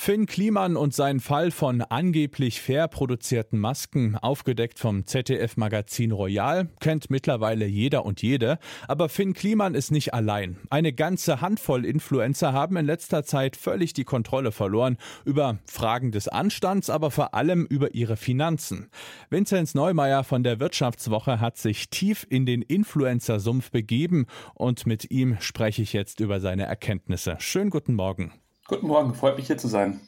Finn Kliman und sein Fall von angeblich fair produzierten Masken, aufgedeckt vom ZDF-Magazin Royal, kennt mittlerweile jeder und jede. Aber Finn Kliman ist nicht allein. Eine ganze Handvoll Influencer haben in letzter Zeit völlig die Kontrolle verloren über Fragen des Anstands, aber vor allem über ihre Finanzen. Vinzenz Neumeier von der Wirtschaftswoche hat sich tief in den Influencer-Sumpf begeben und mit ihm spreche ich jetzt über seine Erkenntnisse. Schönen guten Morgen. Guten Morgen, freut mich hier zu sein.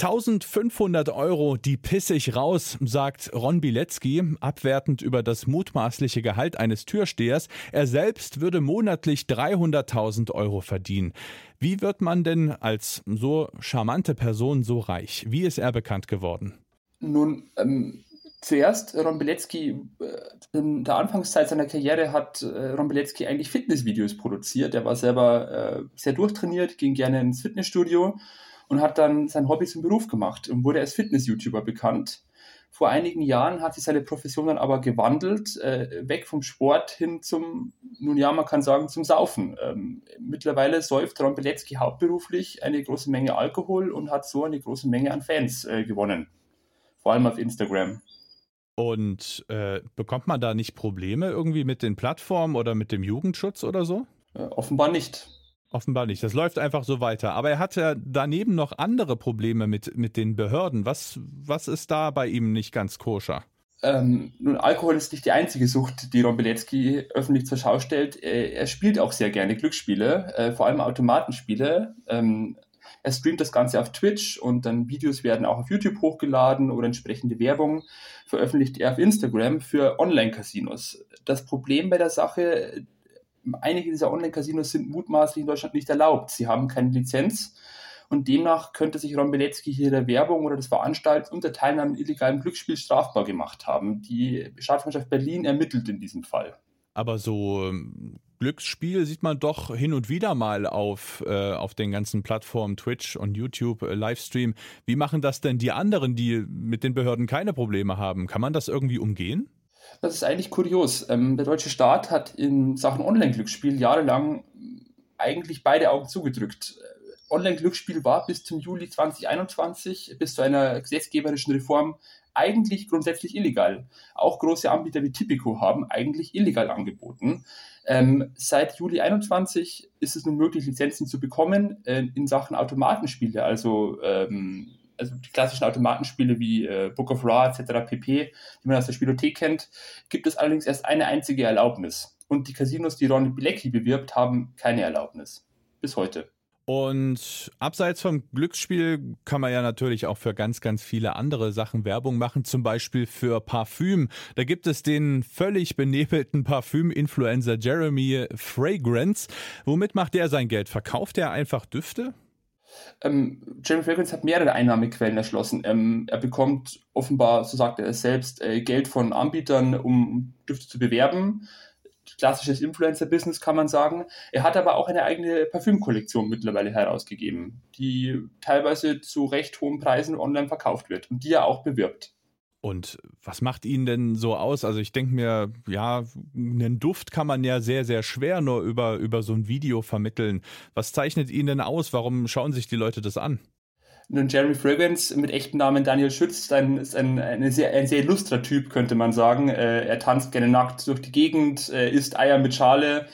1500 Euro, die pisse ich raus, sagt Ron Bilecki, abwertend über das mutmaßliche Gehalt eines Türstehers. Er selbst würde monatlich 300.000 Euro verdienen. Wie wird man denn als so charmante Person so reich? Wie ist er bekannt geworden? Nun, ähm, zuerst Ron Bilecki, äh, in der Anfangszeit seiner Karriere hat äh, Ron Bilecki eigentlich Fitnessvideos produziert. Er war selber äh, sehr durchtrainiert, ging gerne ins Fitnessstudio und hat dann sein Hobby zum Beruf gemacht und wurde als Fitness-YouTuber bekannt. Vor einigen Jahren hat sich seine Profession dann aber gewandelt, äh, weg vom Sport hin zum, nun ja, man kann sagen, zum Saufen. Ähm, mittlerweile säuft Ron Bilecki hauptberuflich eine große Menge Alkohol und hat so eine große Menge an Fans äh, gewonnen. Vor allem auf Instagram. Und äh, bekommt man da nicht Probleme irgendwie mit den Plattformen oder mit dem Jugendschutz oder so? Äh, offenbar nicht. Offenbar nicht. Das läuft einfach so weiter. Aber er hat ja daneben noch andere Probleme mit, mit den Behörden. Was, was ist da bei ihm nicht ganz koscher? Ähm, nun, Alkohol ist nicht die einzige Sucht, die Ron Bilecki öffentlich zur Schau stellt. Er, er spielt auch sehr gerne Glücksspiele, äh, vor allem Automatenspiele. Ähm, er streamt das Ganze auf Twitch und dann Videos werden auch auf YouTube hochgeladen oder entsprechende Werbung veröffentlicht er auf Instagram für Online-Casinos. Das Problem bei der Sache, einige dieser Online-Casinos sind mutmaßlich in Deutschland nicht erlaubt. Sie haben keine Lizenz und demnach könnte sich Ron Bilecki hier der Werbung oder des Veranstaltens und der Teilnahme an illegalen Glücksspiel strafbar gemacht haben. Die Staatsanwaltschaft Berlin ermittelt in diesem Fall. Aber so ähm, Glücksspiel sieht man doch hin und wieder mal auf, äh, auf den ganzen Plattformen Twitch und YouTube äh, Livestream. Wie machen das denn die anderen, die mit den Behörden keine Probleme haben? Kann man das irgendwie umgehen? Das ist eigentlich kurios. Ähm, der deutsche Staat hat in Sachen Online-Glücksspiel jahrelang eigentlich beide Augen zugedrückt. Online-Glücksspiel war bis zum Juli 2021, bis zu einer gesetzgeberischen Reform, eigentlich grundsätzlich illegal. Auch große Anbieter wie Tipico haben eigentlich illegal angeboten. Ähm, seit Juli 21 ist es nun möglich, Lizenzen zu bekommen äh, in Sachen Automatenspiele, also, ähm, also die klassischen Automatenspiele wie äh, Book of Raw etc. pp., die man aus der Spielothek kennt, gibt es allerdings erst eine einzige Erlaubnis. Und die Casinos, die Ron Bilecki bewirbt, haben keine Erlaubnis. Bis heute. Und abseits vom Glücksspiel kann man ja natürlich auch für ganz, ganz viele andere Sachen Werbung machen, zum Beispiel für Parfüm. Da gibt es den völlig benebelten Parfüm-Influencer Jeremy Fragrance. Womit macht er sein Geld? Verkauft er einfach Düfte? Ähm, Jeremy Fragrance hat mehrere Einnahmequellen erschlossen. Ähm, er bekommt offenbar, so sagt er es selbst, äh, Geld von Anbietern, um Düfte zu bewerben klassisches Influencer-Business, kann man sagen. Er hat aber auch eine eigene Parfümkollektion mittlerweile herausgegeben, die teilweise zu recht hohen Preisen online verkauft wird und die er auch bewirbt. Und was macht ihn denn so aus? Also ich denke mir, ja, einen Duft kann man ja sehr, sehr schwer nur über, über so ein Video vermitteln. Was zeichnet ihn denn aus? Warum schauen sich die Leute das an? Nun, Jeremy Fragrance mit echtem Namen Daniel Schütz ist ein, ist ein, ein, sehr, ein sehr illustrer Typ, könnte man sagen. Äh, er tanzt gerne nackt durch die Gegend, äh, isst Eier mit Schale,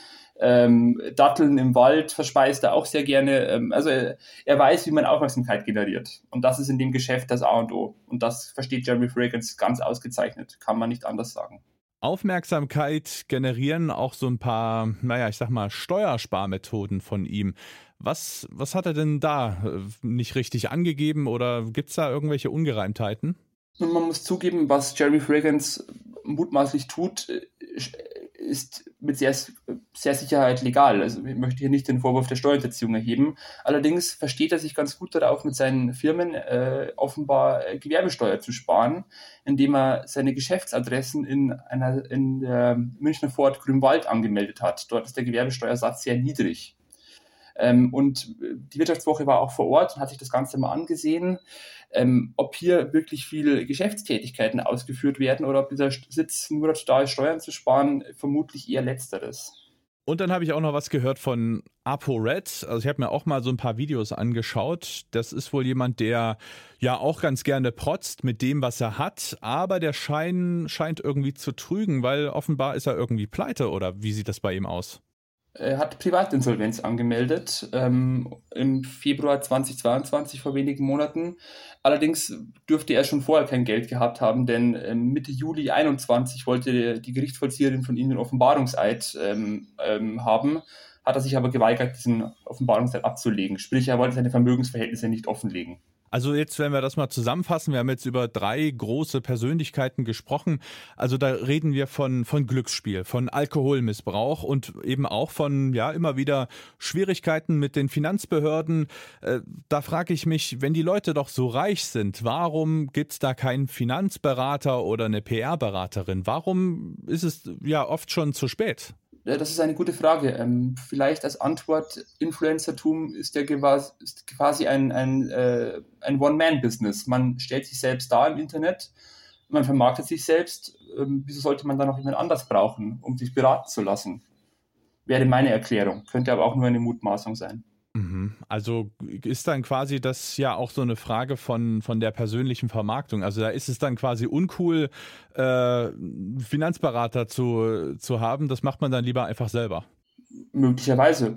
ähm, Datteln im Wald verspeist er auch sehr gerne. Ähm, also er, er, weiß, wie man Aufmerksamkeit generiert. Und das ist in dem Geschäft das A und O. Und das versteht Jeremy Fragrance ganz ausgezeichnet. Kann man nicht anders sagen. Aufmerksamkeit generieren auch so ein paar, naja, ich sag mal, Steuersparmethoden von ihm. Was, was hat er denn da äh, nicht richtig angegeben oder gibt es da irgendwelche Ungereimtheiten? Man muss zugeben, was Jeremy Fragrance mutmaßlich tut, äh, ist mit sehr, sehr Sicherheit legal. Also ich möchte hier nicht den Vorwurf der Steuerhinterziehung erheben. Allerdings versteht er sich ganz gut darauf, mit seinen Firmen äh, offenbar äh, Gewerbesteuer zu sparen, indem er seine Geschäftsadressen in einer in der Münchner Vorort Grünwald angemeldet hat. Dort ist der Gewerbesteuersatz sehr niedrig. Ähm, und die Wirtschaftswoche war auch vor Ort und hat sich das Ganze mal angesehen, ähm, ob hier wirklich viele Geschäftstätigkeiten ausgeführt werden oder ob dieser Sitz nur dazu da ist, Steuern zu sparen, vermutlich eher letzteres. Und dann habe ich auch noch was gehört von ApoRed. Also ich habe mir auch mal so ein paar Videos angeschaut. Das ist wohl jemand, der ja auch ganz gerne protzt mit dem, was er hat, aber der Schein scheint irgendwie zu trügen, weil offenbar ist er irgendwie pleite oder wie sieht das bei ihm aus? Er hat Privatinsolvenz angemeldet ähm, im Februar 2022 vor wenigen Monaten. Allerdings dürfte er schon vorher kein Geld gehabt haben, denn ähm, Mitte Juli 2021 wollte die Gerichtsvollzieherin von ihm den Offenbarungseid ähm, ähm, haben, hat er sich aber geweigert, diesen Offenbarungseid abzulegen. Sprich, er wollte seine Vermögensverhältnisse nicht offenlegen. Also jetzt, wenn wir das mal zusammenfassen, wir haben jetzt über drei große Persönlichkeiten gesprochen. Also da reden wir von, von Glücksspiel, von Alkoholmissbrauch und eben auch von, ja, immer wieder Schwierigkeiten mit den Finanzbehörden. Äh, da frage ich mich, wenn die Leute doch so reich sind, warum gibt es da keinen Finanzberater oder eine PR-Beraterin? Warum ist es ja oft schon zu spät? Das ist eine gute Frage. Ähm, vielleicht als Antwort, Influencertum ist ja quasi ein, ein, äh, ein One-Man-Business. Man stellt sich selbst dar im Internet, man vermarktet sich selbst. Ähm, wieso sollte man dann noch jemand anders brauchen, um sich beraten zu lassen? Wäre meine Erklärung, könnte aber auch nur eine Mutmaßung sein. Mhm. Also ist dann quasi das ja auch so eine Frage von, von der persönlichen Vermarktung. Also da ist es dann quasi uncool, äh, Finanzberater zu, zu haben. Das macht man dann lieber einfach selber. Möglicherweise.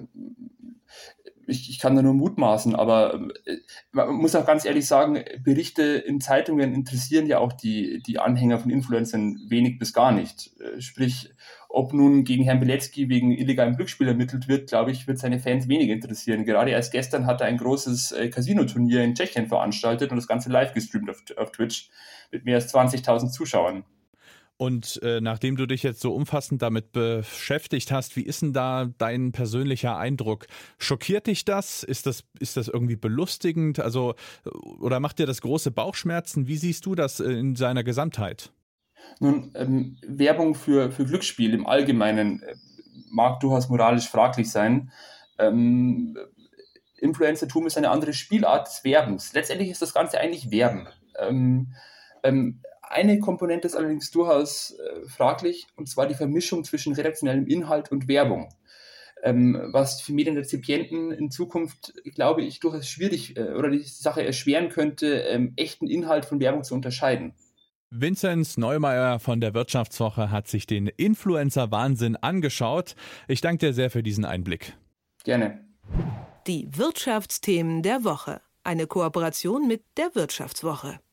Ich, ich kann da nur mutmaßen, aber äh, man muss auch ganz ehrlich sagen, Berichte in Zeitungen interessieren ja auch die, die Anhänger von Influencern wenig bis gar nicht. Äh, sprich, ob nun gegen Herrn Bilecki wegen illegalem Glücksspiel ermittelt wird, glaube ich, wird seine Fans wenig interessieren. Gerade erst gestern hat er ein großes äh, Casino-Turnier in Tschechien veranstaltet und das Ganze live gestreamt auf, auf Twitch mit mehr als 20.000 Zuschauern. Und äh, nachdem du dich jetzt so umfassend damit beschäftigt hast, wie ist denn da dein persönlicher Eindruck? Schockiert dich das? Ist das, ist das irgendwie belustigend? Also, oder macht dir das große Bauchschmerzen? Wie siehst du das in seiner Gesamtheit? Nun, ähm, Werbung für, für Glücksspiel im Allgemeinen äh, mag durchaus moralisch fraglich sein. Ähm, Influencertum ist eine andere Spielart des Werbens. Letztendlich ist das Ganze eigentlich Werben. Ähm, ähm, eine Komponente ist allerdings durchaus äh, fraglich, und zwar die Vermischung zwischen redaktionellem Inhalt und Werbung. Ähm, was für Medienrezipienten in Zukunft, glaube ich, durchaus schwierig äh, oder die Sache erschweren könnte, ähm, echten Inhalt von Werbung zu unterscheiden. Vinzenz Neumeier von der Wirtschaftswoche hat sich den Influencer-Wahnsinn angeschaut. Ich danke dir sehr für diesen Einblick. Gerne. Die Wirtschaftsthemen der Woche. Eine Kooperation mit der Wirtschaftswoche.